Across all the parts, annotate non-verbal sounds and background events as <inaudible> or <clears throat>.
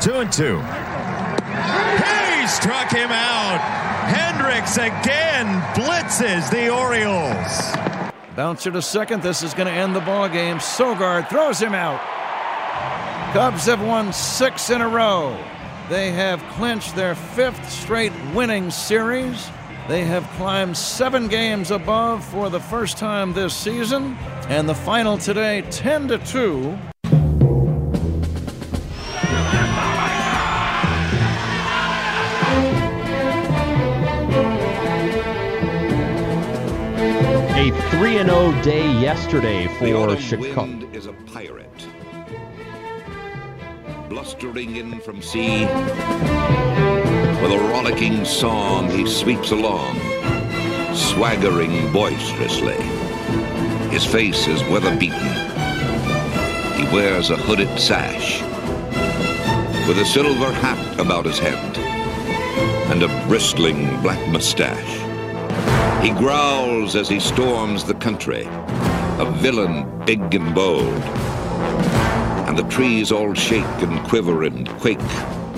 Two and two. He struck him out. Hendricks again blitzes the Orioles. Bouncer to second. This is going to end the ball game. Sogard throws him out. Cubs have won six in a row. They have clinched their fifth straight winning series. They have climbed seven games above for the first time this season. And the final today, 10 to 2. A 3 0 day yesterday for Chicago. wind is a pirate, blustering in from sea. With a rollicking song, he sweeps along, swaggering boisterously. His face is weather beaten. He wears a hooded sash, with a silver hat about his head, and a bristling black mustache. He growls as he storms the country, a villain big and bold. And the trees all shake and quiver and quake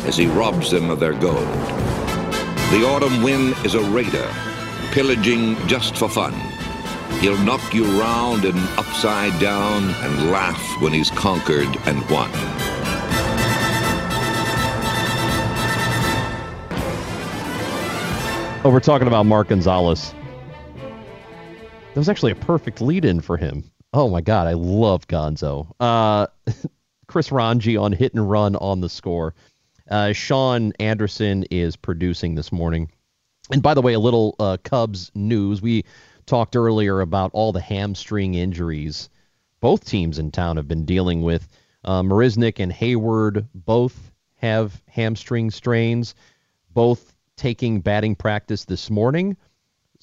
as he robs them of their gold. The autumn wind is a raider, pillaging just for fun. He'll knock you round and upside down and laugh when he's conquered and won. Oh, we're talking about Mark Gonzalez. That was actually a perfect lead in for him. Oh my God, I love Gonzo. Uh, <laughs> Chris Rongey on hit and run on the score. Uh, Sean Anderson is producing this morning. And by the way, a little uh, Cubs news. We talked earlier about all the hamstring injuries both teams in town have been dealing with. Uh, and Hayward both have hamstring strains, both taking batting practice this morning.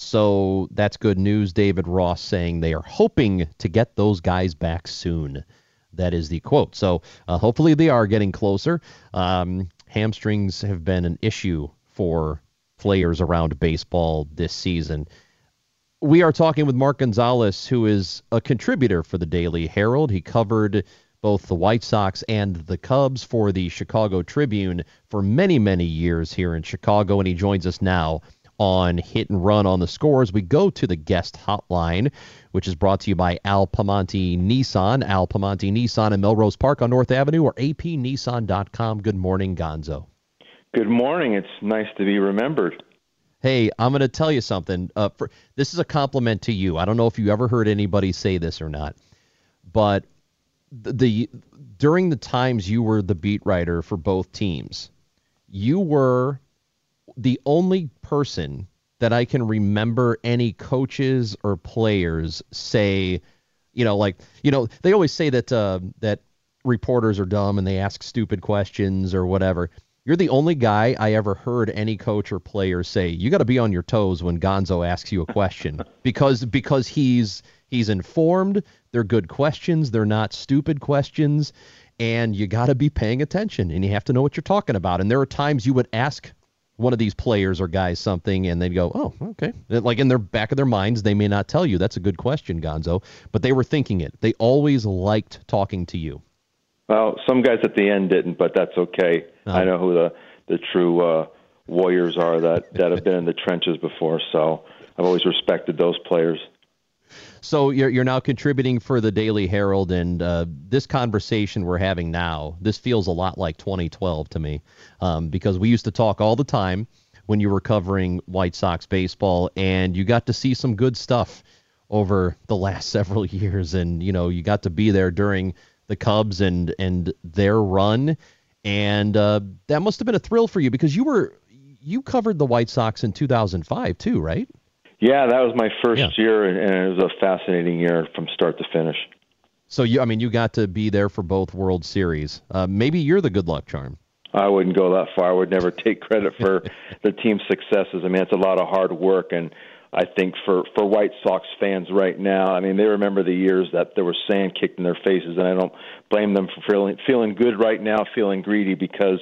So that's good news. David Ross saying they are hoping to get those guys back soon. That is the quote. So uh, hopefully they are getting closer. Um, hamstrings have been an issue for players around baseball this season. We are talking with Mark Gonzalez, who is a contributor for the Daily Herald. He covered both the White Sox and the Cubs for the Chicago Tribune for many, many years here in Chicago, and he joins us now on Hit and Run on the Scores. We go to the guest hotline, which is brought to you by Al Piemonte Nissan. Al Piemonte Nissan in Melrose Park on North Avenue or apnissan.com. Good morning, Gonzo. Good morning. It's nice to be remembered. Hey, I'm going to tell you something. Uh, for, this is a compliment to you. I don't know if you ever heard anybody say this or not, but the, the during the times you were the beat writer for both teams, you were the only person that I can remember any coaches or players say, you know, like you know, they always say that uh, that reporters are dumb and they ask stupid questions or whatever. You're the only guy I ever heard any coach or player say you got to be on your toes when Gonzo asks you a question <laughs> because because he's he's informed. They're good questions. They're not stupid questions, and you got to be paying attention and you have to know what you're talking about. And there are times you would ask one of these players or guys something and they'd go, "Oh, okay." Like in their back of their minds, they may not tell you that's a good question, Gonzo, but they were thinking it. They always liked talking to you. Well, some guys at the end didn't, but that's okay. Oh. I know who the the true uh, warriors are that that have been in the trenches before. So I've always respected those players. So you're you're now contributing for the Daily Herald, and uh, this conversation we're having now, this feels a lot like 2012 to me, um, because we used to talk all the time when you were covering White Sox baseball, and you got to see some good stuff over the last <laughs> several years, and you know you got to be there during the Cubs and and their run, and uh, that must have been a thrill for you because you were you covered the White Sox in 2005 too, right? Yeah, that was my first Yeah. year, and, and it was a fascinating year from start to finish. So you, I mean, you got to be there for both World Series. Uh, maybe you're the good luck charm. I wouldn't go that far. I would never <laughs> take credit for <laughs> the team's successes. I mean, it's a lot of hard work, and I think for for White Sox fans right now, I mean, they remember the years that there was sand kicked in their faces, and I don't blame them for feeling feeling good right now, feeling greedy because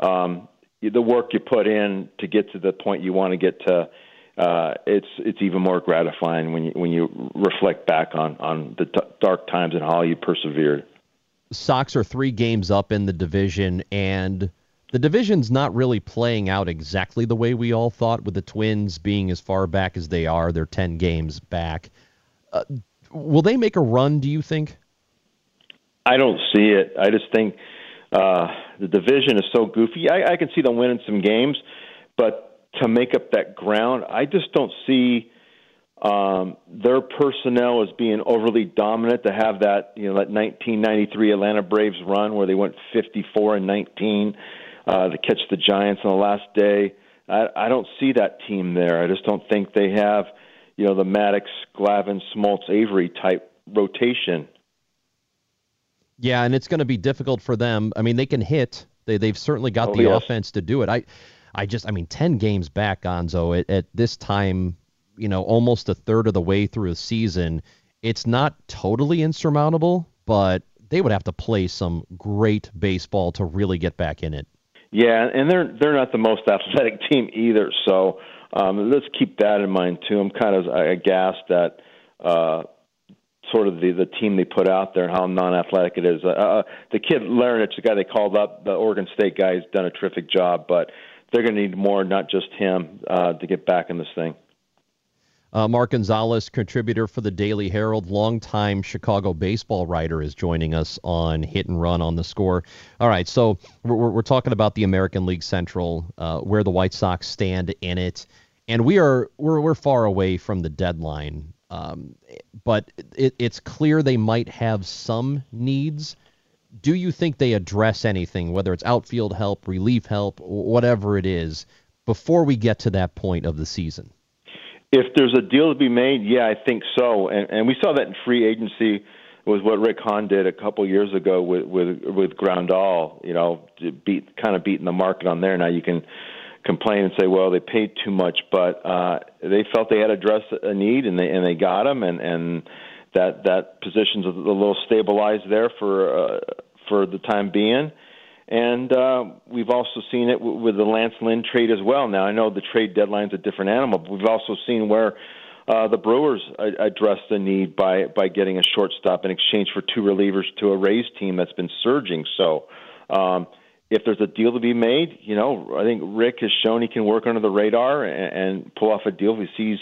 um, the work you put in to get to the point you want to get to. Uh, it's it's even more gratifying when you when you reflect back on on the t- dark times and how you persevered. Sox are three games up in the division, and the division's not really playing out exactly the way we all thought, with the Twins being as far back as they are. They're 10 games back. Uh, will they make a run, do you think? I don't see it. I just think uh, the division is so goofy. I, I can see them winning some games, but to make up that ground, I just don't see um, their personnel as being overly dominant to have that you know that 1993 Atlanta Braves run where they went 54 and 19 uh, to catch the Giants on the last day. I, I don't see that team there. I just don't think they have you know the Maddux, Glavine, Smoltz, Avery type rotation. Yeah, and it's going to be difficult for them. I mean, they can hit. They they've certainly got Oh, the yes. offense to do it. I I just I mean, 10 games back, Gonzo. At, at this time, you know, almost a third of the way through a season, it's not totally insurmountable, but they would have to play some great baseball to really get back in it. Yeah, and they're they're not the most <laughs> athletic team either. So um, let's keep that in mind too. I'm kind of aghast at uh, sort of the the team they put out there and how non-athletic it is. Uh, uh, the kid Larnach, the guy they called up, the Oregon State guy, has done a terrific job, but they're going to need more, not just him, uh, to get back in this thing. Uh, Mark Gonzalez, contributor for the Daily Herald, longtime Chicago baseball writer, is joining us on Hit and Run on the score. All right, so we're, we're- talking about the American League Central, uh, where the White Sox stand in it, and we are we're we're far away from the deadline, um, but it, it's clear they might have some needs. Do you think they address anything, whether it's outfield help, relief help, whatever it is, before we get to that point of the season? If there's a deal to be made, yeah, I think so. And and we saw that in free agency was what Rick Hahn did a couple years ago with with with Grandal. You know, beat kind of beating the market on there. Now you can complain and say, well, they paid too much, but uh, they felt they had addressed a need and they and they got him, and and that that position's a little stabilized there for uh, for the time being. And uh, we've also seen it w- with the Lance Lynn trade as well. Now I know the trade deadline's a different animal, but we've also seen where uh, the Brewers a- addressed the need by by getting a shortstop in exchange for two relievers to a Rays team that's been surging. So, um, if there's a deal to be made, you know, I think Rick has shown he can work under the radar and, and pull off a deal if he sees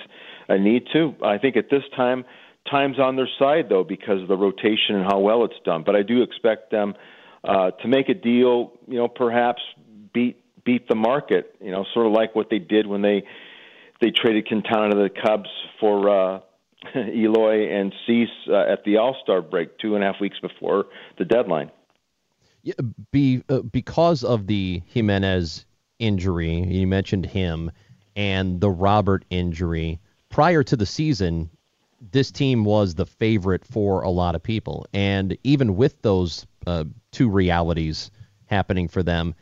a need to. I think at this time, time's on their side though because of the rotation and how well it's done. But I do expect them uh, to make a deal. You know, perhaps beat beat the market. You know, sort of like what they did when they they traded Quintana to the Cubs for uh, <laughs> Eloy and Cease uh, at the All Star break, two and a half weeks before the deadline. Yeah, be uh, because of the Jimenez injury, you mentioned him, and the Robert injury. Prior to the season, this team was the favorite for a lot of people, and even with those uh, two realities happening for them,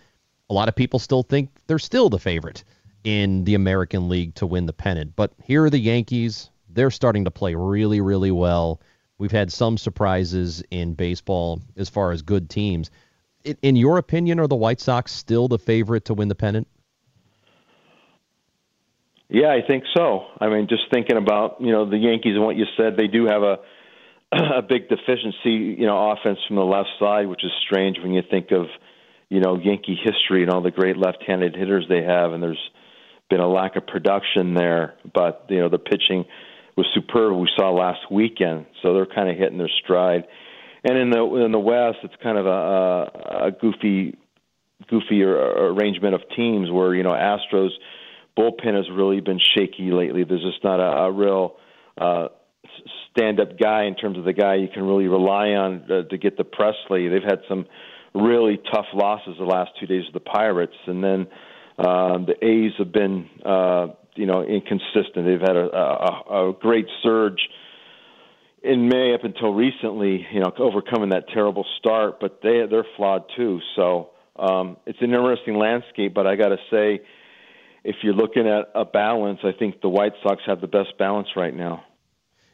a lot of people still think they're still the favorite in the American League to win the pennant. But here are the Yankees. They're starting to play really, really well. We've had some surprises in baseball as far as good teams. In, in your opinion, are the White Sox still the favorite to win the pennant? Yeah, I think so. I mean, just thinking about you know the Yankees and what you said, they do have a <clears throat> a big deficiency, you know, offense from the left side, which is strange when you think of you know Yankee history and all the great left-handed hitters they have, and there's been a lack of production there. But you know the pitching was superb. We saw last weekend, so they're kind of hitting their stride. And in the in the West, it's kind of a, a, goofy, goofy arrangement of teams where you know Astros bullpen has really been shaky lately. There's just not a, a real uh, stand-up guy in terms of the guy you can really rely on uh, to get the Presley. They've had some really tough losses the last two days of the Pirates, and then Um, the A's have been, uh, you know, inconsistent. They've had a, a, a great surge in May up until recently, you know, overcoming that terrible start, but they they're flawed too. So um, it's an interesting landscape. But I got to say, if you're looking at a balance, I think the White Sox have the best balance right now.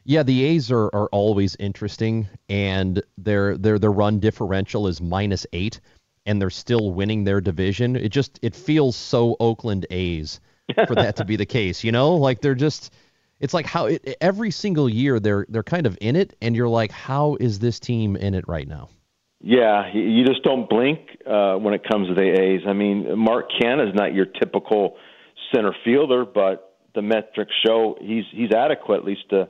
Yeah, the A's are, are always interesting, and their their their run differential is minus eight, and they're still winning their division. It just it feels so Oakland A's for that to be the case. You know, like they're just it's like how it, every single year they're they're kind of in it, and you're like, how is this team in it right now? Yeah, you just don't blink uh, when it comes to the A's. I mean, Mark Canha is not your typical center fielder, but the metrics show he's he's adequate. At least a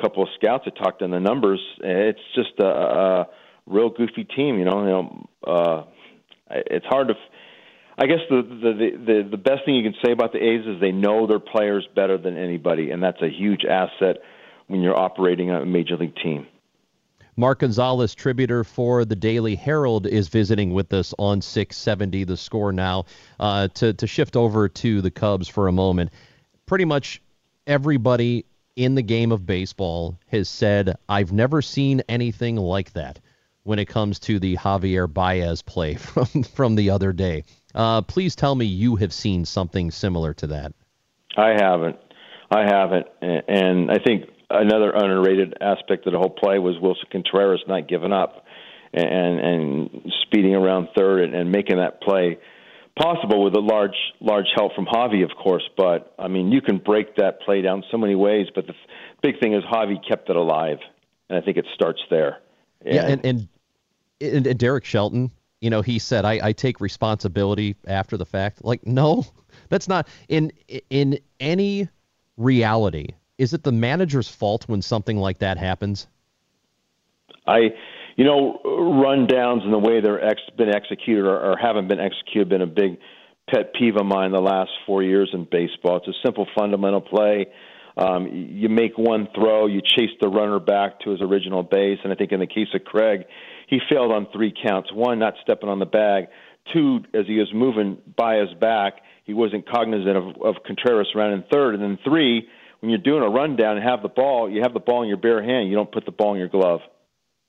couple of scouts have talked in the numbers. It's just a, a real goofy team. You know, you know, uh, it's hard to. I guess the, the the the best thing you can say about the A's is they know their players better than anybody, and that's a huge asset when you're operating a major league team. Mark Gonzalez, tributor for the Daily Herald, is visiting with us on 670 The Score now. Uh, to, to shift over to the Cubs for a moment, pretty much everybody in the game of baseball has said, I've never seen anything like that when it comes to the Javier Baez play <laughs> from, from the other day. Uh, please tell me you have seen something similar to that. I haven't. I haven't. And I think another underrated aspect of the whole play was Willson Contreras not giving up and and speeding around third and, and making that play possible with a large large help from Javi, of course. But I mean, you can break that play down so many ways. But the big thing is Javi kept it alive, and I think it starts there. And, yeah, and, and and, and Derek Shelton, you know, he said, I, "I take responsibility after the fact." Like, no, <laughs> that's not in in any reality is it the manager's fault when something like that happens? I, you know, rundowns and the way they're ex- been executed or, or haven't been executed been a big pet peeve of mine the last four years in baseball. It's a simple fundamental play. Um, you make one throw, you chase the runner back to his original base, and I think in the case of Craig, he failed on three counts. One, not stepping on the bag. Two, as he was moving by his back, he wasn't cognizant of, of Contreras running third. And then three, when you're doing a rundown and have the ball, you have the ball in your bare hand. You don't put the ball in your glove.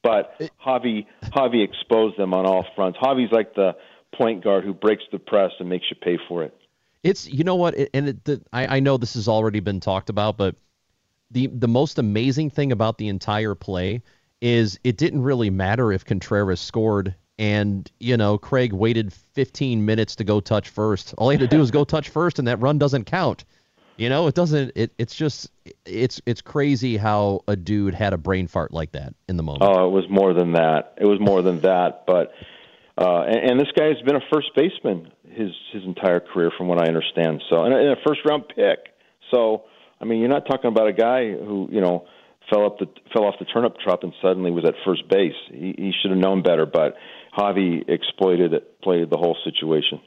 But Javi Javi exposed them on all fronts. Javi's like the point guard who breaks the press and makes you pay for it. It's you know what, and it, the, I, I know this has already been talked about, but the the most amazing thing about the entire play is it didn't really matter if Contreras scored and you know Craig waited 15 minutes to go touch first. All he had to do was go <laughs> touch first, and that run doesn't count. You know, it doesn't. It, it's just it's it's crazy how a dude had a brain fart like that in the moment. Oh, it was more than that. It was more than that. But uh, and, and this guy has been a first baseman his his entire career, from what I understand. So and a, and a first round pick. So I mean, you're not talking about a guy who you know fell up the fell off the turnip truck and suddenly was at first base. He, he should have known better. But Javi exploited it, played the whole situation.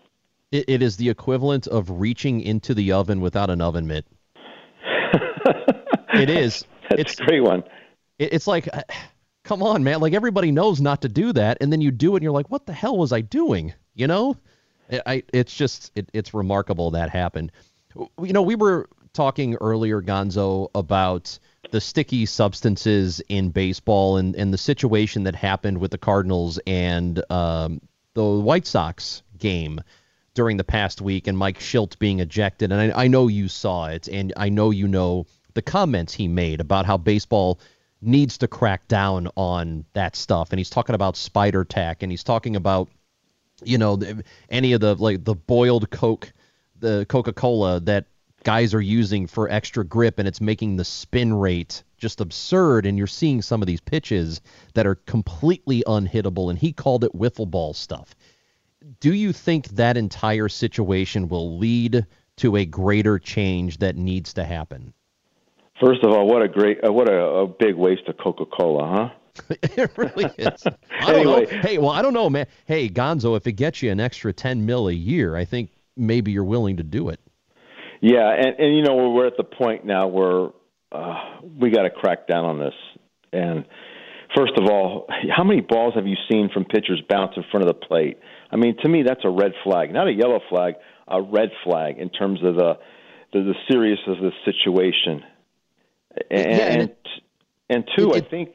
It, it is the equivalent of reaching into the oven without an oven mitt. <laughs> it is. That's it's a great one. It, it's like, uh, come on, man. Like everybody knows not to do that, and then you do it, and you're like, what the hell was I doing? You know, I. It's just, it, it's remarkable that happened. You know, we were talking earlier, Gonzo, about the sticky substances in baseball and, and the situation that happened with the Cardinals and um, the White Sox game during the past week and Mike Shildt being ejected. And I, I know you saw it, and I know you know the comments he made about how baseball needs to crack down on that stuff. And he's talking about spider tack, and he's talking about, you know, any of the like the boiled Coke, the Coca Cola that guys are using for extra grip, and it's making the spin rate just absurd. And you're seeing some of these pitches that are completely unhittable. And he called it wiffle ball stuff do you think that entire situation will lead to a greater change that needs to happen? First of all, what a great, uh, what a, a, big waste of Coca Cola, huh? <laughs> it really is. I don't <laughs> anyway. know. Hey, well, I don't know, man. Hey, Gonzo, if it gets you an extra ten mil a year, I think maybe you're willing to do it. Yeah, and and you know we're at the point now where uh, we got to crack down on this. And first of all, how many balls have you seen from pitchers bounce in front of the plate? I mean, to me, that's a red flag, not a yellow flag, a red flag in terms of the the, the seriousness of the situation. And Yeah, and and, and two, I think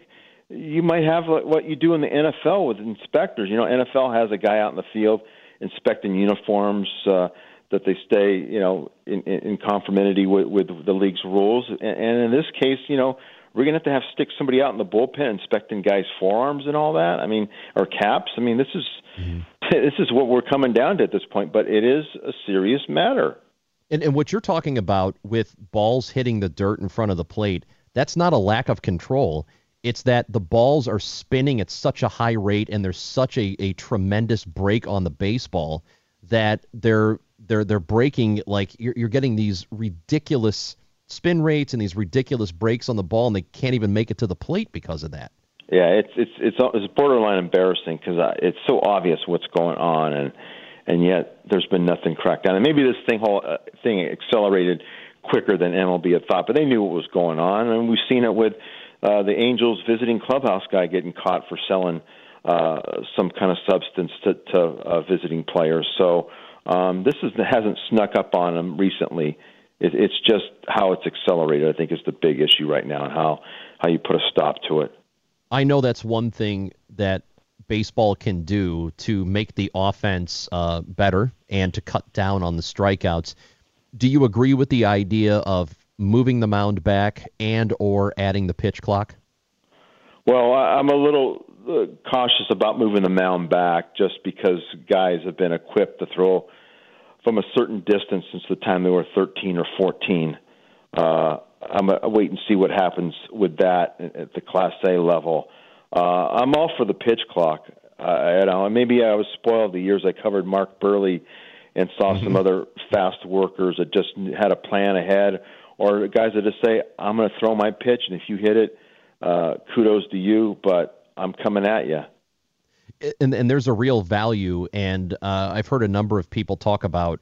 you might have like what you do in the NFL with inspectors. You know, NFL has a guy out in the field inspecting uniforms uh, that they stay, you know, in, in in conformity with, with the league's rules. And, and in this case, you know, we're going to have to have stick somebody out in the bullpen inspecting guys' forearms and all that. I mean, or caps. I mean, this is <laughs> this is what we're coming down to at this point. But it is a serious matter. And, and what you're talking about with balls hitting the dirt in front of the plate, that's not a lack of control. It's that the balls are spinning at such a high rate and there's such a, a tremendous break on the baseball that they're they're they're breaking like you're, you're getting these ridiculous spin rates and these ridiculous breaks on the ball and they can't even make it to the plate because of that. Yeah, it's it's it's it's borderline embarrassing because it's so obvious what's going on, and and yet there's been nothing cracked down. And maybe this thing whole uh, thing accelerated quicker than MLB had thought, but they knew what was going on, and we've seen it with uh, the Angels visiting clubhouse guy getting caught for selling uh, some kind of substance to, to uh, visiting players. So um, this is hasn't snuck up on them recently. It, it's just how it's accelerated. I think is the big issue right now, and how how you put a stop to it. I know that's one thing that baseball can do to make the offense uh, better and to cut down on the strikeouts. Do you agree with the idea of moving the mound back and or adding the pitch clock? Well, I'm a little uh, cautious about moving the mound back just because guys have been equipped to throw from a certain distance since the time they were 13 or 14. Uh, I'm going to wait and see what happens with that at the Class A level. Uh, I'm all for the pitch clock. Uh, you know, maybe I was spoiled the years I covered Mark Buehrle and saw some other fast workers that just had a plan ahead, or guys that just say, "I'm going to throw my pitch, and if you hit it, uh, kudos to you, but I'm coming at you." And and there's a real value and uh, I've heard a number of people talk about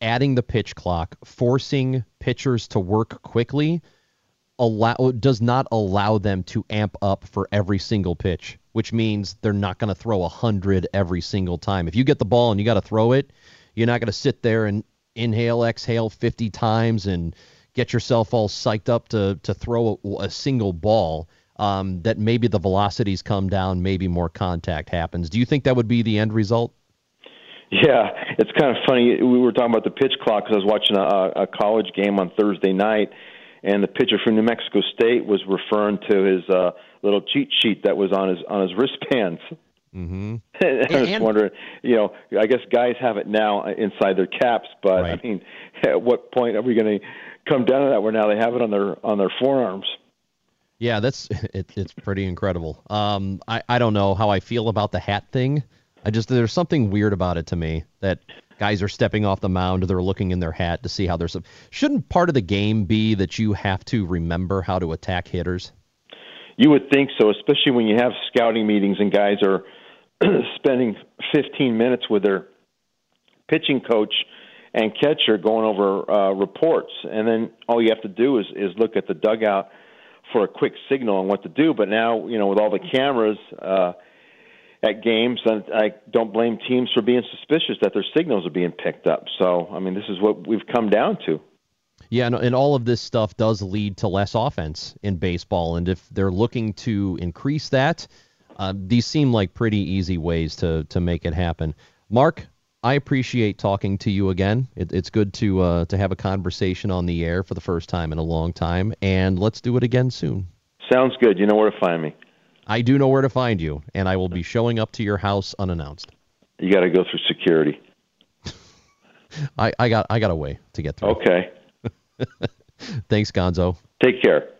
adding the pitch clock, forcing pitchers to work quickly, allow does not allow them to amp up for every single pitch, which means they're not going to throw a hundred every single time. If you get the ball and you got to throw it, you're not going to sit there and inhale, exhale 50 times and get yourself all psyched up to to throw a, a single ball um, that maybe the velocities come down, maybe more contact happens. Do you think that would be the end result? Yeah, it's kind of funny. We were talking about the pitch clock because I was watching a, a college game on Thursday night, and the pitcher from New Mexico State was referring to his uh, little cheat sheet that was on his on his wristbands. Mm-hmm. and <laughs> I was And- wondering, you know, I guess guys have it now inside their caps, but Right. I mean, <laughs> at what point are we going to come down to that where now they have it on their on their forearms? Yeah, that's <laughs> it, it's pretty incredible. Um, I I don't know how I feel about the hat thing. I just there's something weird about it to me that guys are stepping off the mound, they're looking in their hat to see how they're. Shouldn't part of the game be that you have to remember how to attack hitters? You would think so, especially when you have scouting meetings and guys are <clears throat> spending 15 minutes with their pitching coach and catcher going over uh, reports, and then all you have to do is is look at the dugout for a quick signal on what to do. But now, you know, with all the cameras uh, at games, I don't blame teams for being suspicious that their signals are being picked up. So, I mean, this is what we've come down to. Yeah, and, and all of this stuff does lead to less offense in baseball. And if they're looking to increase that, uh, these seem like pretty easy ways to to make it happen. Mark, I appreciate talking to you again. It, it's good to uh, to have a conversation on the air for the first time in a long time, and let's do it again soon. Sounds good. You know where to find me. I do know where to find you, and I will be showing up to your house unannounced. You got to go through security. <laughs> I, I got I got a way to get through. Okay. <laughs> Thanks, Gonzo. Take care.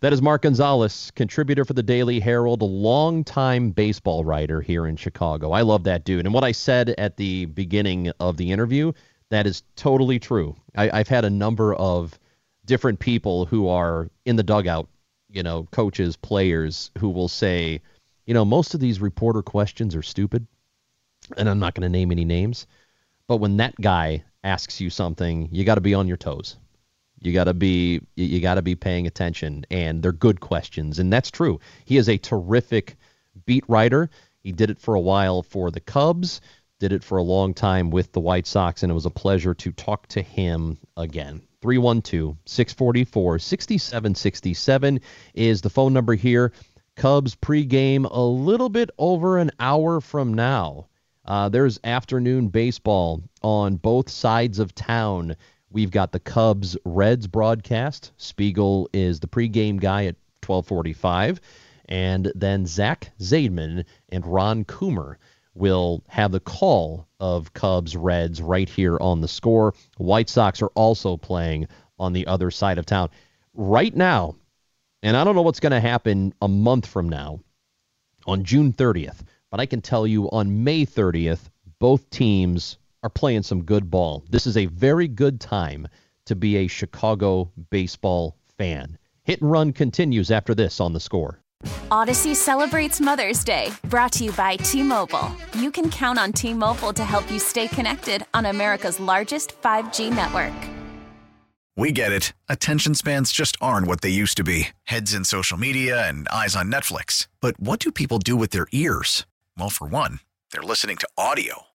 That is Mark Gonzalez, contributor for the Daily Herald, a longtime baseball writer here in Chicago. I love that dude. And what I said at the beginning of the interview, that is totally true. I, I've had a number of different people who are in the dugout, you know, coaches, players, who will say, you know, most of these reporter questions are stupid. And I'm not going to name any names. But when that guy asks you something, you got to be on your toes. You got to be you- got to be paying attention and they're good questions and that's true. He is a terrific beat writer. He did it for a while for the Cubs. did it for a long time with the White Sox, and it was a pleasure to talk to him again. 312 644 6767 is the phone number here. Cubs pregame a little bit over an hour from now. Uh, there's afternoon baseball on both sides of town. We've got the Cubs Reds broadcast. Spiegel is the pregame guy at 1245. And then Zach Zaidman and Ron Coomer will have the call of Cubs Reds right here on the score. White Sox are also playing on the other side of town. Right now, and I don't know what's going to happen a month from now on June 30th, but I can tell you on May 30th, both teams are playing some good ball. This is a very good time to be a Chicago baseball fan. Hit and run continues after this on the score. Odyssey celebrates Mother's Day, brought to you by T Mobile. You can count on T Mobile to help you stay connected on America's largest 5G network. We get it. Attention spans just aren't what they used to be heads in social media and eyes on Netflix. But what do people do with their ears? Well, for one, they're listening to audio.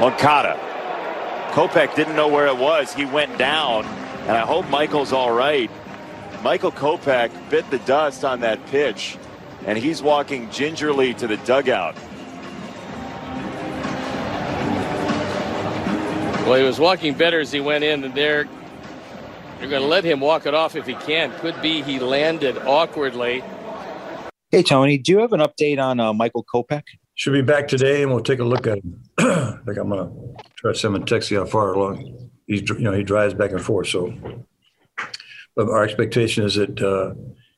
Moncada. Kopech didn't know where it was. He went down, and I hope Michael's all right. Michael Kopech bit the dust on that pitch, and he's walking gingerly to the dugout. Well, he was walking better as he went in, and they're they're going to let him walk it off if he can. Could be he landed awkwardly. Hey Tony, do you have an update on uh, Michael Kopech? Should be back today, and we'll take a look at him. <clears throat> I think I'm gonna try to send him a text see how far along he's. You know, he drives back and forth. So, but our expectation is that uh,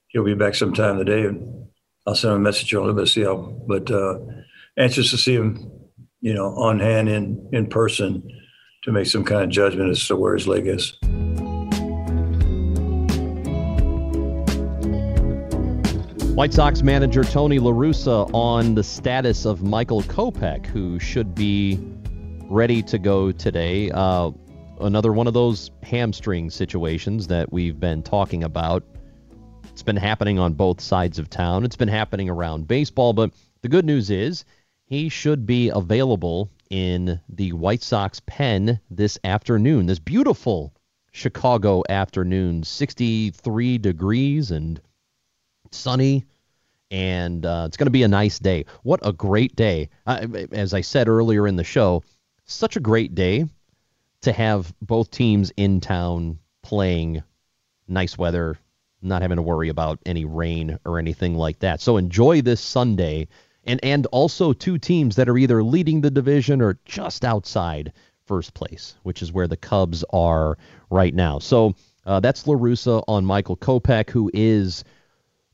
he'll be back sometime today, and I'll send him a message on a little bit see how. But uh, anxious to see him, you know, on hand in in person to make some kind of judgment as to where his leg is. White Sox manager Tony La Russa on the status of Michael Kopech, who should be ready to go today. Uh, another one of those hamstring situations that we've been talking about. It's been happening on both sides of town. It's been happening around baseball, but the good news is he should be available in the White Sox pen this afternoon. This beautiful Chicago afternoon, 63 degrees and sunny, and uh, it's going to be a nice day. What a great day. Uh, as I said earlier in the show, such a great day to have both teams in town playing nice weather, not having to worry about any rain or anything like that. So enjoy this Sunday. And, and also two teams that are either leading the division or just outside first place, which is where the Cubs are right now. So uh, that's La Russa on Michael Kopech, who is –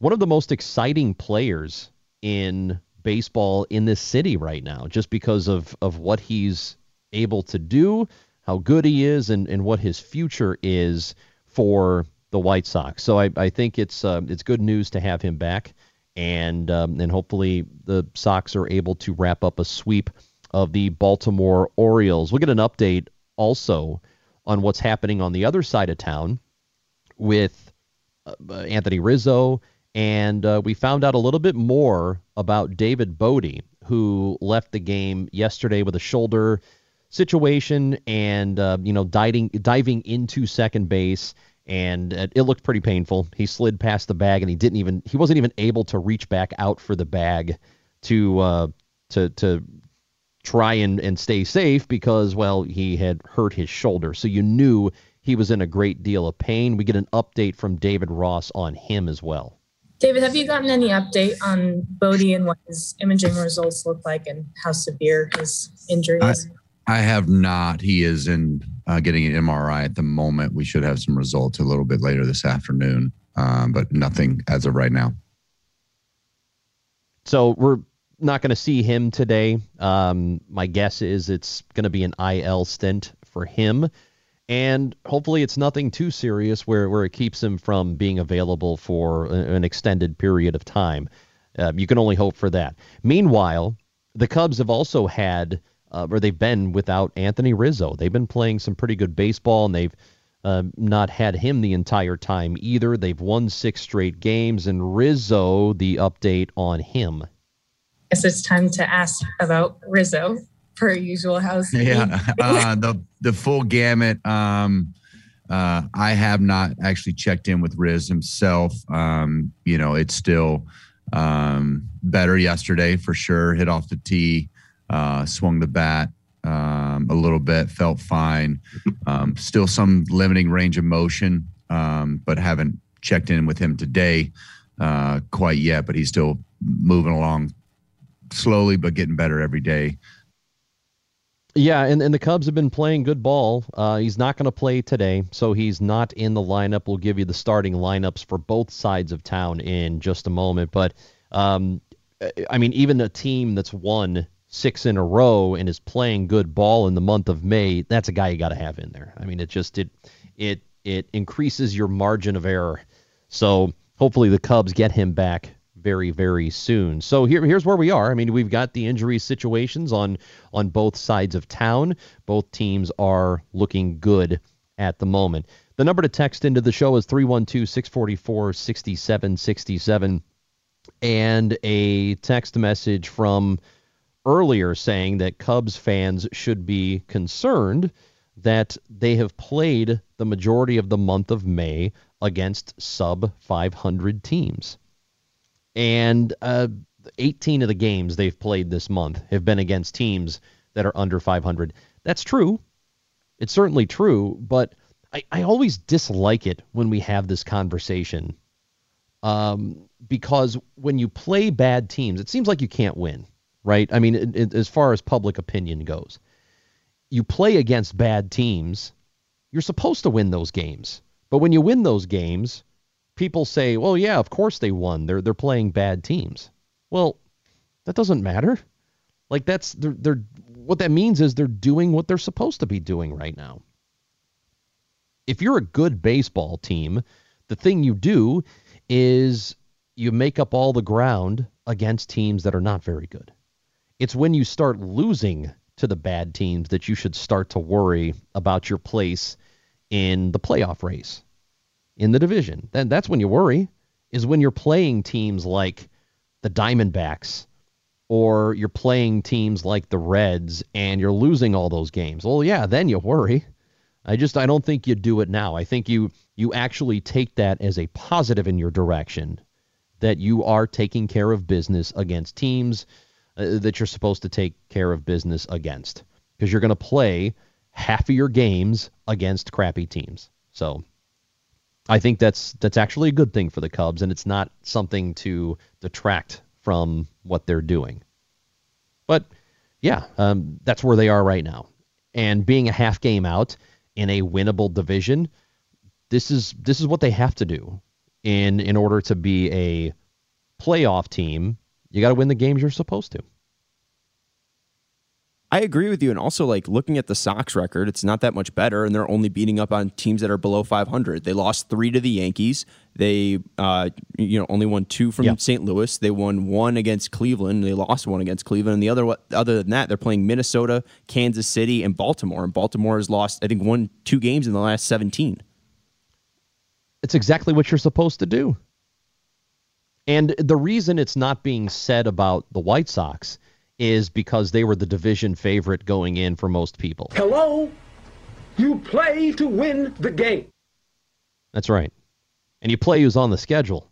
one of the most exciting players in baseball in this city right now, just because of, of what he's able to do, how good he is, and, and what his future is for the White Sox. So I, I think it's uh, it's good news to have him back, and um, and hopefully the Sox are able to wrap up a sweep of the Baltimore Orioles. We'll get an update also on what's happening on the other side of town with uh, Anthony Rizzo and uh, we found out a little bit more about David Bote, who left the game yesterday with a shoulder situation and uh, you know diving diving into second base and it looked pretty painful. He slid past the bag and he didn't even he wasn't even able to reach back out for the bag to uh, to to try and, and stay safe because well he had hurt his shoulder. So you knew he was in a great deal of pain. We get an update from David Ross on him as well. David, have you gotten any update on Bote and what his imaging results look like and how severe his injury is? I, I have not. He is in uh, getting an MRI at the moment. We should have some results a little bit later this afternoon, um, but nothing as of right now. So we're not going to see him today. Um, my guess is it's going to be an IL stint for him. And hopefully it's nothing too serious where, where it keeps him from being available for an extended period of time. Uh, you can only hope for that. Meanwhile, the Cubs have also had, uh, or they've been without Anthony Rizzo. They've been playing some pretty good baseball, and they've uh, not had him the entire time either. They've won six straight games, and Rizzo, the update on him. I guess it's time to ask about Rizzo per usual. How's <laughs> yeah <laughs> uh, the the full gamut. Um, uh, I have not actually checked in with Riz himself. Um, you know, it's still um, better yesterday for sure. Hit off the tee, uh, swung the bat um, a little bit, felt fine. Um, still some limiting range of motion, um, but haven't checked in with him today uh, quite yet. But he's still moving along slowly, but getting better every day. Yeah, and, and the Cubs have been playing good ball. Uh, he's not going to play today, so he's not in the lineup. We'll give you the starting lineups for both sides of town in just a moment. But, um, I mean, even a team that's won six in a row and is playing good ball in the month of May, that's a guy you got to have in there. I mean, it just it it it increases your margin of error. So hopefully the Cubs get him back very very soon. So here here's where we are. I mean, we've got the injury situations on on both sides of town. Both teams are looking good at the moment. The number to text into the show is 312-644-6767 and a text message from earlier saying that Cubs fans should be concerned that they have played the majority of the month of May against sub 500 teams. And uh, 18 of the games they've played this month have been against teams that are under 500. That's true. It's certainly true, but I, I always dislike it when we have this conversation um, because when you play bad teams, it seems like you can't win, right? I mean, it, it, as far as public opinion goes, you play against bad teams, you're supposed to win those games. But when you win those games, people say, "Well, yeah, of course they won. They're they're playing bad teams." Well, that doesn't matter. Like that's they're they're what that means is they're doing what they're supposed to be doing right now. If you're a good baseball team, the thing you do is you make up all the ground against teams that are not very good. It's when you start losing to the bad teams that you should start to worry about your place in the playoff race in the division. Then that's when you worry is when you're playing teams like the Diamondbacks or you're playing teams like the Reds and you're losing all those games. Well, yeah, then you worry. I just I don't think you do it now. I think you you actually take that as a positive in your direction that you are taking care of business against teams uh, that you're supposed to take care of business against because you're going to play half of your games against crappy teams. So I think that's that's actually a good thing for the Cubs, and it's not something to detract from what they're doing. But yeah, um, that's where they are right now. And being a half game out in a winnable division, this is this is what they have to do in in order to be a playoff team. You got to win the games you're supposed to. I agree with you. And also, like looking at the Sox record, it's not that much better, and they're only beating up on teams that are below 500. They lost three to the Yankees. They, uh, you know, only won two from St. Louis. They won one against Cleveland. They lost one against Cleveland. And the other, other than that, they're playing Minnesota, Kansas City, and Baltimore. And Baltimore has lost, I think, one, two games in the last 17. It's exactly what you're supposed to do. And the reason it's not being said about the White Sox is because they were the division favorite going in for most people. Hello? You play to win the game. That's right. And you play who's on the schedule.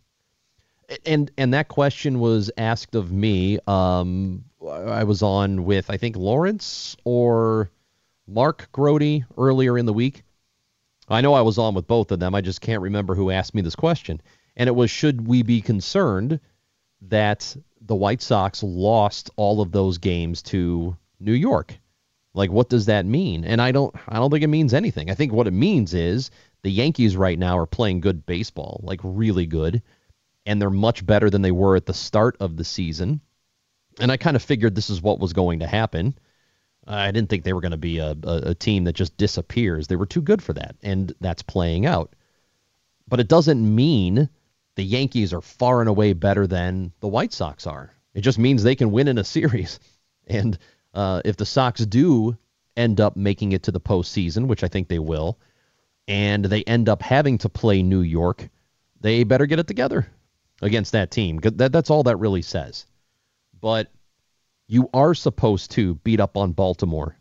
And and that question was asked of me. Um, I was on with I think Lawrence or Mark Grote earlier in the week. I know I was on with both of them. I just can't remember who asked me this question. And it was should we be concerned that the White Sox lost all of those games to New York. Like what does that mean? And I don't I don't think it means anything. I think what it means is the Yankees right now are playing good baseball, like really good, and they're much better than they were at the start of the season. And I kind of figured this is what was going to happen. I didn't think they were going to be a, a, a team that just disappears. They were too good for that, and that's playing out. But it doesn't mean the Yankees are far and away better than the White Sox are. It just means they can win in a series. <laughs> And uh, if the Sox do end up making it to the postseason, which I think they will, and they end up having to play New York, they better get it together against that team. That, that's all that really says. But you are supposed to beat up on Baltimore.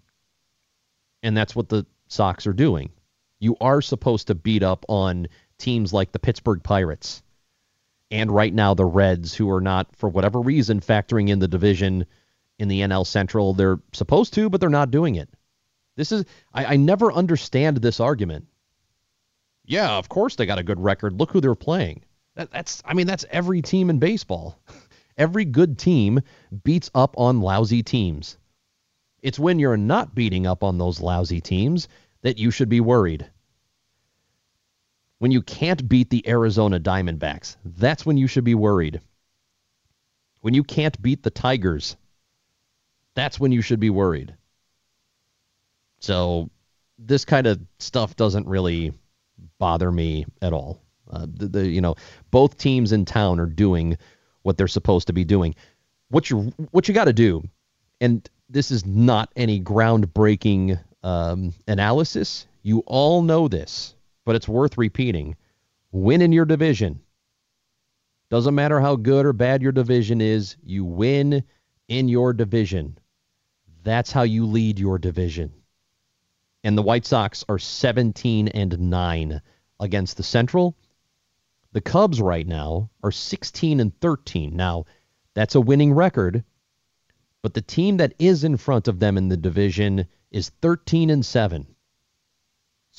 And that's what the Sox are doing. You are supposed to beat up on teams like the Pittsburgh Pirates and right now the Reds, who are not, for whatever reason, factoring in the division in the NL Central. They're supposed to, but they're not doing it. This is, I, I never understand this argument. Yeah, of course they got a good record. Look who they're playing. That, that's, I mean, that's every team in baseball. <laughs> every good team beats up on lousy teams. It's when you're not beating up on those lousy teams that you should be worried. When you can't beat the Arizona Diamondbacks, that's when you should be worried. When you can't beat the Tigers, that's when you should be worried. So this kind of stuff doesn't really bother me at all. Uh, the, the, you know both teams in town are doing what they're supposed to be doing. What you what you got to do, and this is not any groundbreaking um, analysis. You all know this but it's worth repeating. Win in your division. Doesn't matter how good or bad your division is, you win in your division. That's how you lead your division. And the White Sox are 17 and 9 against the Central. The Cubs right now are 16 and 13. Now, that's a winning record, but the team that is in front of them in the division is 13 and 7.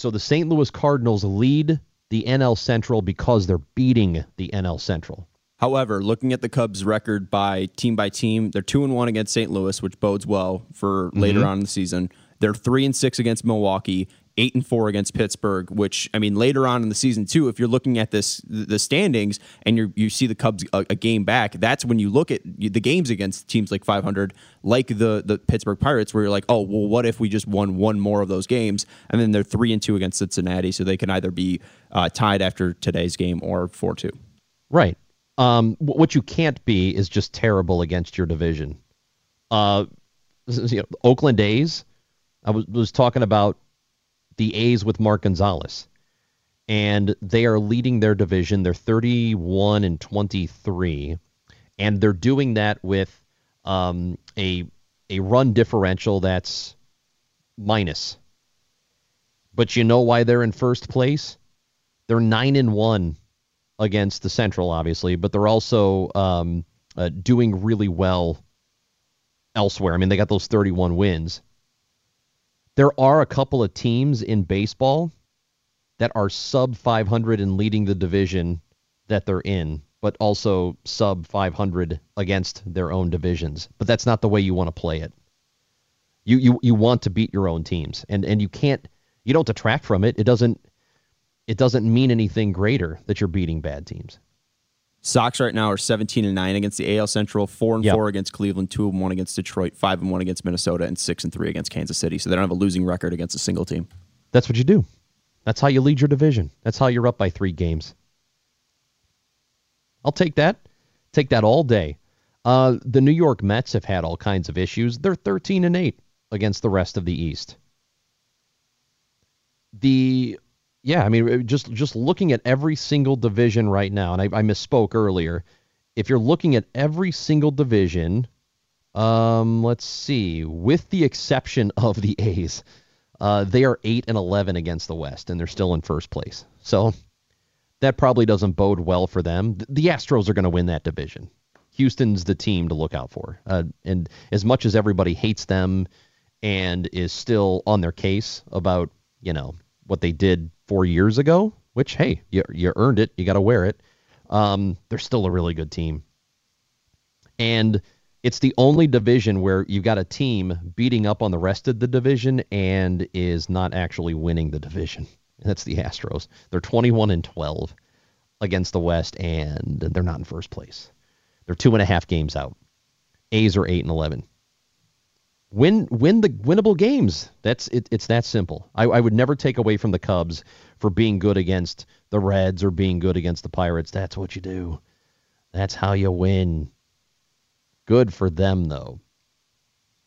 So the St. Louis Cardinals lead the NL Central because they're beating the NL Central. However, looking at the Cubs' record by team by team, they're two and one against St. Louis, which bodes well for later mm-hmm. on in the season. They're three and six against Milwaukee, eight and four against Pittsburgh, which I mean later on in the season too. If you're looking at this the standings and you you see the Cubs a, a, game back, that's when you look at the games against teams like 500, like the the Pittsburgh Pirates, where you're like, oh well, what if we just won one more of those games? And then they're three and two against Cincinnati, so they can either be uh, tied after today's game or four two. Right. Um, what you can't be is just terrible against your division. Uh, you know, Oakland A's. I was, was talking about the A's with Mark Gonzales. And they are leading their division. They're 31 and 23. And they're doing that with um, a, a run differential that's minus. But you know why they're in first place? They're 9 and 1 against the Central, obviously, but they're also um, uh, doing really well elsewhere. I mean, they got those 31 wins there are a couple of teams in baseball that are sub 500 and leading the division that they're in, but also sub 500 against their own divisions. But that's not the way you want to play it. You you you want to beat your own teams, and and you can't you don't detract from it. It doesn't it doesn't mean anything greater that you're beating bad teams. Sox right now are 17 and 9 against the AL Central, 4 and yep. 4 against Cleveland, 2 and 1 against Detroit, 5 and 1 against Minnesota, and 6 and 3 against Kansas City. So they don't have a losing record against a single team. That's what you do. That's how you lead your division. That's how you're up by 3 games. I'll take that. Take that all day. Uh, the New York Mets have had all kinds of issues. They're 13 and 8 against the rest of the East. The yeah, I mean, just just looking at every single division right now, and I, I misspoke earlier. If you're looking at every single division, um, let's see, with the exception <laughs> of the A's, uh, they are eight and eleven against the West, and they're still in first place. So that probably doesn't bode well for them. The Astros are going to win that division. Houston's the team to look out for. Uh, and as much as everybody hates them and is still on their case about, you know, what they did four years ago, which, hey, you, you earned it. You got to wear it. Um, they're still a really good team. And it's the only division where you've got a team beating up on the rest of the division and is not actually winning the division. <laughs> That's the Astros. They're 21 and 12 against the West, and they're not in first place. They're two and a half games out. A's are eight and eleven. Win win the winnable games. That's it, it's that simple. I, I would never take away from the Cubs for being good against the Reds or being good against the Pirates. That's what you do. That's how you win. Good for them though.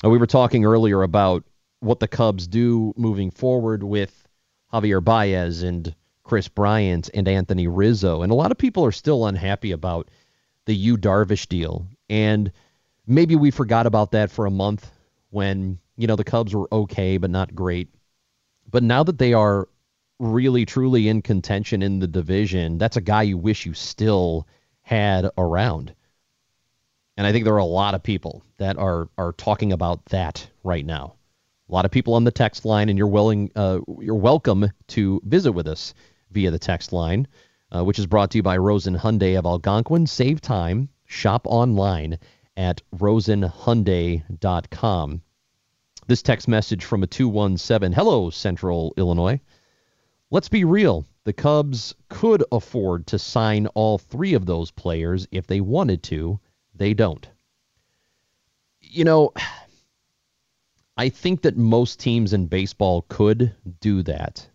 We were talking earlier about what the Cubs do moving forward with Javier Baez and Kris Bryant and Anthony Rizzo. And a lot of people are still unhappy about the Yu Darvish deal. And maybe we forgot about that for a month when, you know, the Cubs were okay, but not great. But now that they are really, truly in contention in the division, that's a guy you wish you still had around. And I think there are a lot of people that are are talking about that right now. A lot of people on the text line, and you're willing, uh, you're welcome to visit with us via the text line, uh, which is brought to you by Rosen Hyundai of Algonquin. Save time, shop online at rosenhyundai.com. This text message from a 217 Hello, Central Illinois. Let's be real. The Cubs could afford to sign all three of those players if they wanted to they don't. You know, I think that most teams in baseball could do that.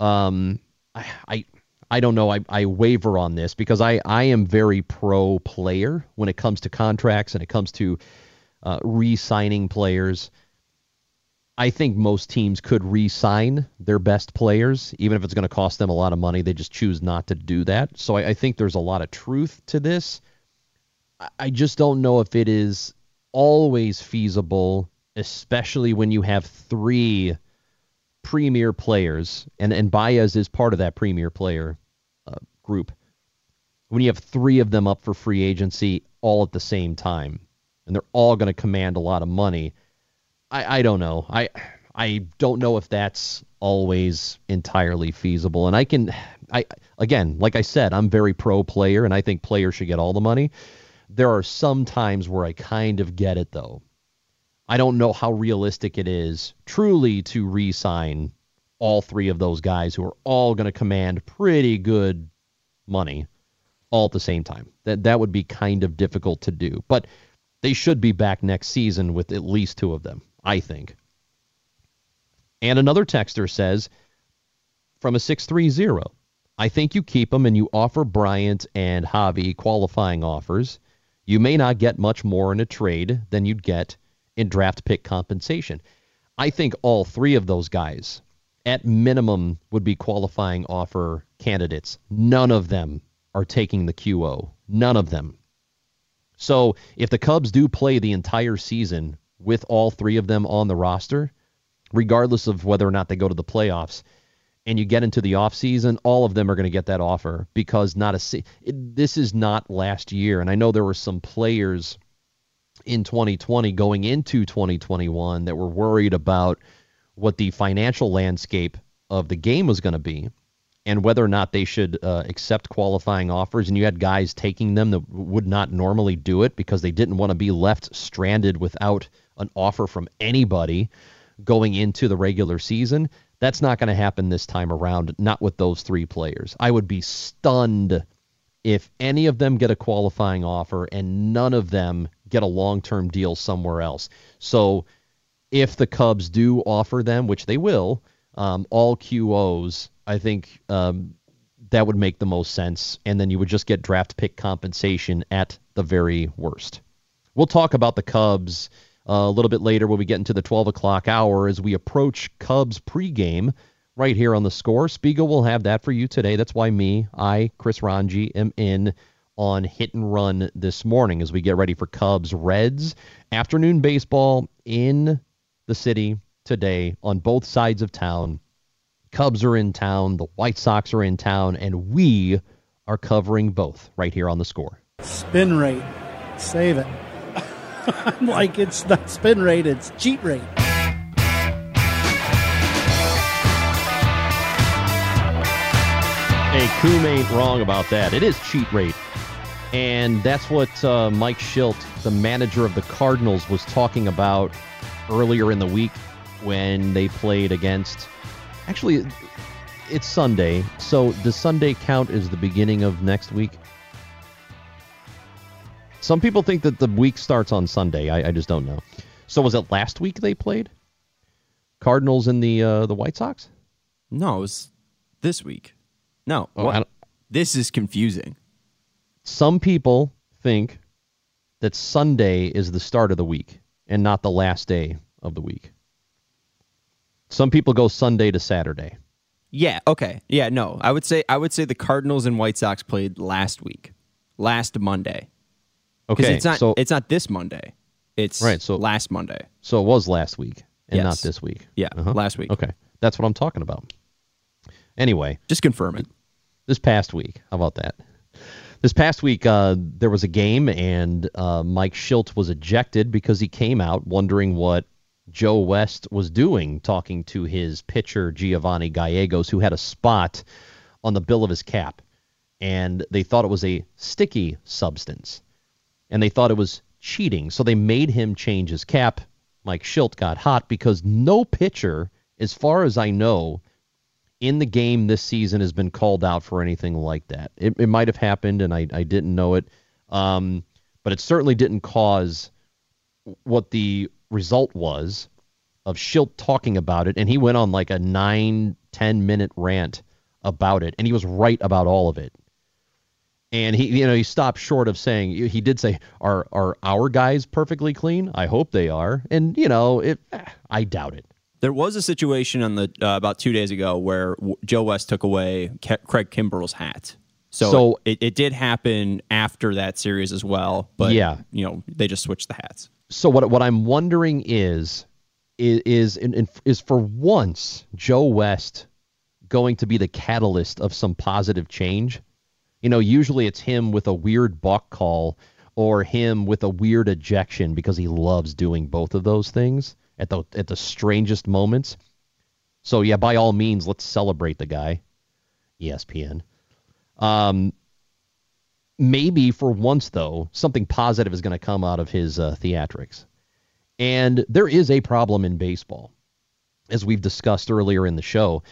Um, I, I, I don't know. I, I waver on this because I, I am very pro player when it comes to contracts and it comes to uh, re signing players. I think most teams could re sign their best players, even if it's going to cost them a lot of money. They just choose not to do that. So I, I think there's a lot of truth to this. I just don't know if it is always feasible, especially when you have three premier players, and, and Baez is part of that premier player uh, group. When you have three of them up for free agency all at the same time, and they're all going to command a lot of money, I, I don't know. I I don't know if that's always entirely feasible. And I can, I again, like I said, I'm very pro player, and I think players should get all the money. There are some times where I kind of get it though. I don't know how realistic it is truly to re sign all three of those guys who are all going to command pretty good money all at the same time. That that would be kind of difficult to do. But they should be back next season with at least two of them, I think. And another texter says from a 630, I think you keep them and you offer Bryant and Javi qualifying offers you may not get much more in a trade than you'd get in draft pick compensation. I think all three of those guys, at minimum, would be qualifying offer candidates. None of them are taking the QO. None of them. So if the Cubs do play the entire season with all three of them on the roster, regardless of whether or not they go to the playoffs, and you get into the offseason, all of them are going to get that offer because not a this is not last year. And I know there were some players in 2020 going into 2021 that were worried about what the financial landscape of the game was going to be and whether or not they should uh, accept qualifying offers. And you had guys taking them that would not normally do it because they didn't want to be left stranded without an offer from anybody going into the regular season. That's not going to happen this time around, not with those three players. I would be stunned if any of them get a qualifying offer and none of them get a long term deal somewhere else. So if the Cubs do offer them, which they will, um, all QOs, I think um, that would make the most sense. And then you would just get draft pick compensation at the very worst. We'll talk about the Cubs uh, a little bit later when we get into the 12 o'clock hour as we approach Cubs pregame right here on the score. Spiegel will have that for you today. That's why me, I, Chris Rongey, am in on hit and run this morning as we get ready for Cubs Reds afternoon baseball in the city today on both sides of town. Cubs are in town, the White Sox are in town, and we are covering both right here on the score. Spin rate, save it. <laughs> I'm like, it's not spin rate, it's cheat rate. Hey, Coom ain't wrong about that. It is cheat rate. And that's what uh, Mike Shildt, the manager of the Cardinals, was talking about earlier in the week when they played against. Actually, it's Sunday. So does Sunday count as the beginning of next week? Some people think that the week starts on Sunday. I, I just don't know. So was it last week they played? Cardinals and the uh, the White Sox? No, it was this week. No, Oh, what- this is confusing. Some people think that Sunday is the start of the week and not the last day of the week. Some people go Sunday to Saturday. Yeah. Okay. Yeah. No, I would say I would say the Cardinals and White Sox played last week, last Monday. Okay, It's not. so- it's not this Monday. It's Right, so- last Monday. So it was last week and not this week. Yeah, Uh-huh. last week. Okay. That's what I'm talking about. Anyway, just confirm it. This past week, how about that? This past week, uh, there was a game, and uh, Mike Shildt was ejected because he came out wondering what Joe West was doing, talking to his pitcher Giovanni Gallegos, who had a spot on the bill of his cap, and they thought it was a sticky substance, and they thought it was cheating, so they made him change his cap. Mike Shildt got hot because no pitcher, as far as I know, in the game this season has been called out for anything like that. It, it might have happened, and I, I didn't know it, um, but it certainly didn't cause what the result was of Shildt talking about it, and he went on like a nine, ten minute rant about it, and he was right about all of it. And he, you know, he stopped short of saying he did say, "Are are our guys perfectly clean? I hope they are." And you know, it, I doubt it. There was a situation on the uh, about two days ago where w- Joe West took away Ke- Craig Kimbrel's hat. So, So- it, it did happen after that series as well. But Yeah. you know they just switched the hats. So what what I'm wondering is is is, is for once Joe West going to be the catalyst of some positive change? You know, usually it's him with a weird balk call or him with a weird ejection because he loves doing both of those things at the at the strangest moments. So yeah, by all means, let's celebrate the guy. ESPN. Um, maybe for once though, something positive is going to come out of his uh, theatrics. And there is a problem in baseball, as we've discussed earlier in the show.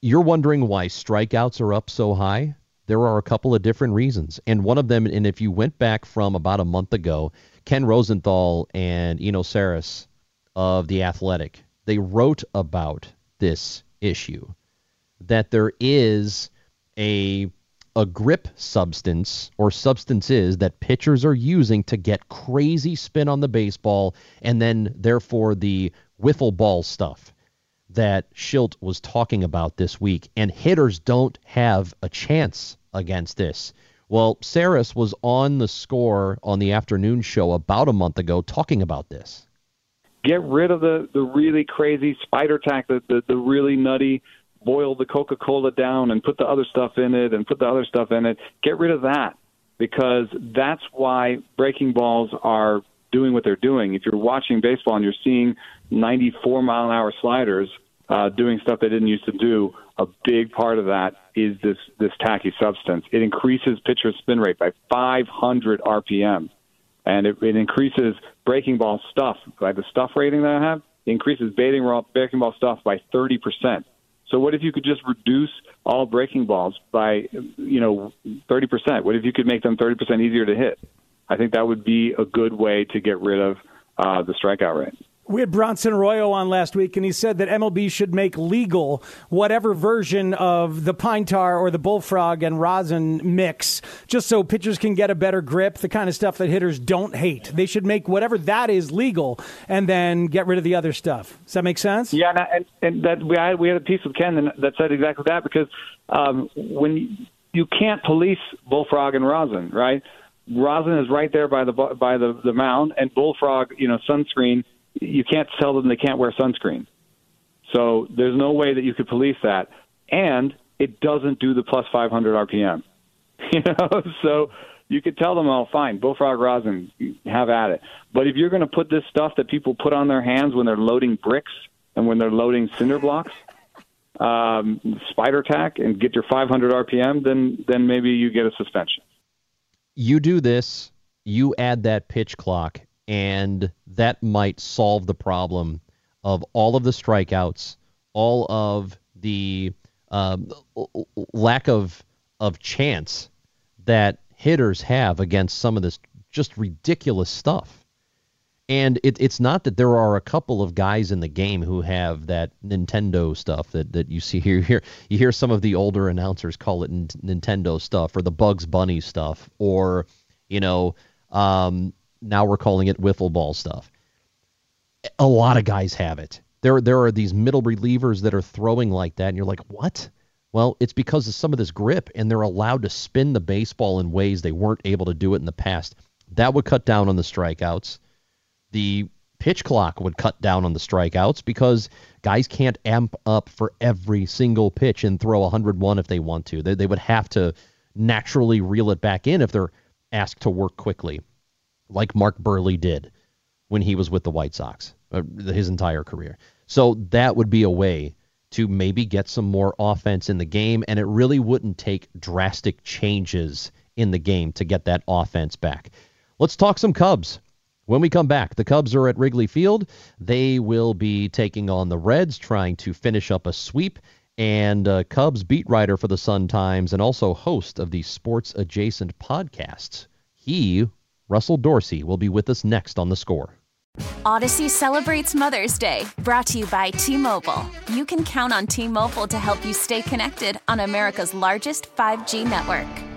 You're wondering why strikeouts are up so high? There are a couple of different reasons. And one of them, and if you went back from about a month ago, Ken Rosenthal and Eno Sarris of The Athletic, they wrote about this issue that there is a a grip substance or substances that pitchers are using to get crazy spin on the baseball and then therefore the wiffle ball stuff that Shildt was talking about this week and hitters don't have a chance against this. Well, Sarris was on the score on the afternoon show about a month ago talking about this. get rid of the the really crazy spider tack, the the, the really nutty. Boil the Coca Cola down and put the other stuff in it, and put the other stuff in it. Get rid of that because that's why breaking balls are doing what they're doing. If you're watching baseball and you're seeing 94 mile an hour sliders uh, doing stuff they didn't used to do, a big part of that is this this tacky substance. It increases pitcher spin rate by 500 RPM and it, it increases breaking ball stuff. Like the stuff rating that I have, increases baiting ball, breaking ball stuff by 30%. So what if you could just reduce all breaking balls by, you know, 30%? What if you could make them 30% easier to hit? I think that would be a good way to get rid of uh, the strikeout rate. We had Bronson Arroyo on last week, and he said that MLB should make legal whatever version of the pine tar or the bullfrog and rosin mix, just so pitchers can get a better grip, the kind of stuff that hitters don't hate. They should make whatever that is legal, and then get rid of the other stuff. Does that make sense? Yeah, and, and, that we had we had a piece with Ken that said exactly that because um, when you, you can't police bullfrog and rosin, right? Rosin is right there by the by the the mound, and bullfrog, you know, sunscreen. You can't tell them they can't wear sunscreen. So there's no way that you could police that, and it doesn't do the plus 500 RPM. <laughs> You know, so you could tell them, "Oh, fine, bullfrog rosin, have at it." But if you're going to put this stuff that people put on their hands when they're loading bricks and when they're loading cinder blocks, um, spider tack, and get your 500 RPM, then then maybe you get a suspension. you do this, you add that pitch clock, and that might solve the problem of all of the strikeouts, all of the um, lack of of chance that hitters have against some of this just ridiculous stuff. And it, it's not that there are a couple of guys in the game who have that Nintendo stuff that, that you see here. Here you hear some of the older announcers call it Nintendo stuff or the Bugs Bunny stuff, or you know, um, now we're calling it wiffle ball stuff. A lot of guys have it. There there are these middle relievers that are throwing like that, and you're like, what? Well, it's because of some of this grip, and they're allowed to spin the baseball in ways they weren't able to do it in the past. That would cut down on the strikeouts the pitch clock would cut down on the strikeouts because guys can't amp up for every single pitch and throw 101 if they want to. They, they would have to naturally reel it back in if they're asked to work quickly, like Mark Buehrle did when he was with the White Sox uh, his entire career. So that would be a way to maybe get some more offense in the game, and it really wouldn't take drastic changes in the game to get that offense back. Let's talk some Cubs. When we come back, the Cubs are at Wrigley Field. They will be taking on the Reds, trying to finish up a sweep. And uh, Cubs beat writer for the Sun Times and also host of the sports adjacent podcasts. He, Russell Dorsey, will be with us next on the score. Odyssey celebrates Mother's Day, brought to you by T Mobile. You can count on T Mobile to help you stay connected on America's largest 5G network.